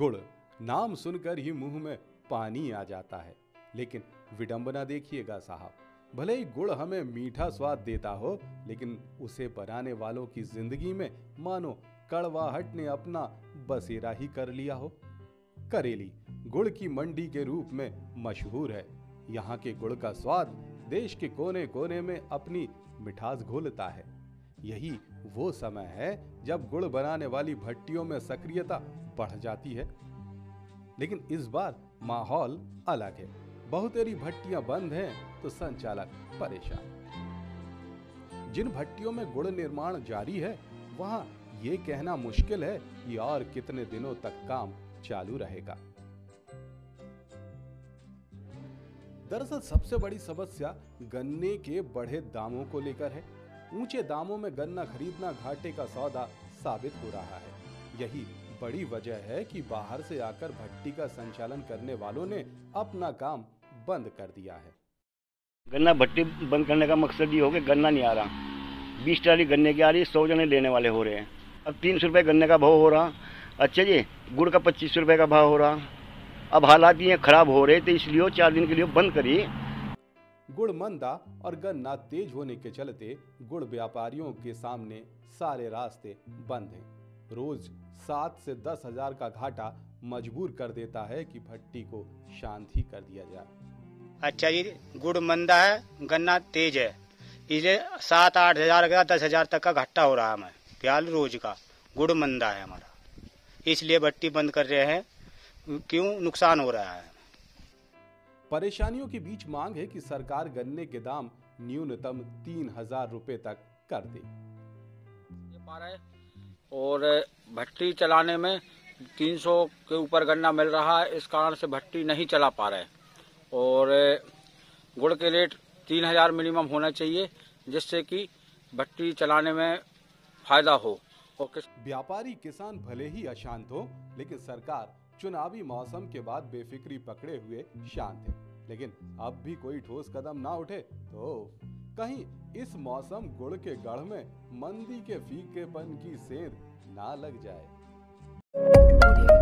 गुड़ नाम सुनकर ही मुँह में पानी आ जाता है। लेकिन विडंबना देखिएगा साहब, भले ही गुड़ हमें मीठा स्वाद देता हो, लेकिन उसे बनाने वालों की ज़िंदगी में मानो कड़वाहट ने अपना बसेरा ही कर लिया हो। करेली गुड़ की मंडी के रूप में मशहूर है। यहाँ के गुड़ का स्वाद देश के कोने कोने में अपनी मिठास घोलता है। यही वो समय है जब गुड़ बनाने वाली भट्टियों में सक्रियता बढ़ जाती है। लेकिन इस बार माहौल अलग है। बहुतेरी भट्टियाँ बंद हैं तो संचालक परेशान। जिन भट्टियों में गुड़ निर्माण जारी है, वहाँ ये कहना मुश्किल है कि और कितने दिनों तक काम चालू रहेगा। दरअसल सबसे बड़ी समस्या गन्ने के बढ़े दामों को लेकर है। ऊँचे दामों में गन्ना खरीदना घाटे का सौदा साबित हो रहा है। यही बड़ी वजह है कि बाहर से आकर भट्टी का संचालन करने वालों ने अपना काम बंद कर दिया है। गन्ना भट्टी बंद करने का मकसद ये हो कि गन्ना नहीं आ रहा। बीस ट्राली गन्ने की आ रही, सौ जने लेने वाले हो रहे हैं। अब तीन सौ रुपये गन्ने का भाव हो रहा। अच्छा जी, गुड़ का पच्चीस सौ रुपये का भाव हो रहा। अब हालात ये खराब हो रहे तो इसलिए चार दिन के लिए बंद करिए गुड़ मंदा और गन्ना तेज होने के चलते गुड़ व्यापारियों के सामने सारे रास्ते बंद हैं। रोज सात से दस हज़ार का घाटा मजबूर कर देता है कि भट्टी को शांत ही कर दिया जाए। अच्छा जी गुड़ मंदा है, गन्ना तेज है। इसलिए सात आठ हज़ार का, दस हज़ार तक का घाटा हो रहा है हमें प्याल रोज का गुड़ मंदा है हमारा। इसलिए भट्टी बंद कर रहे हैं, क्यों नुकसान हो रहा है? परेशानियों के बीच मांग है कि सरकार गन्ने के दाम न्यूनतम तीन हज़ार रुपए तक कर दे। और भट्टी चलाने में 300 के ऊपर गन्ना मिल रहा है। इस कारण से भट्टी नहीं चला पा रहे और गुड़ के रेट 3000 मिनिमम होना चाहिए जिससे कि भट्टी चलाने में फ़ायदा हो। और किस व्यापारी किसान भले ही अशांत हो लेकिन सरकार चुनावी मौसम के बाद बेफिक्री पकड़े हुए शांत है लेकिन अब भी कोई ठोस कदम ना उठे तो कहीं इस मौसम गुड़ के गढ़ में मंदी के फीकेपन की सेंध ना लग जाए.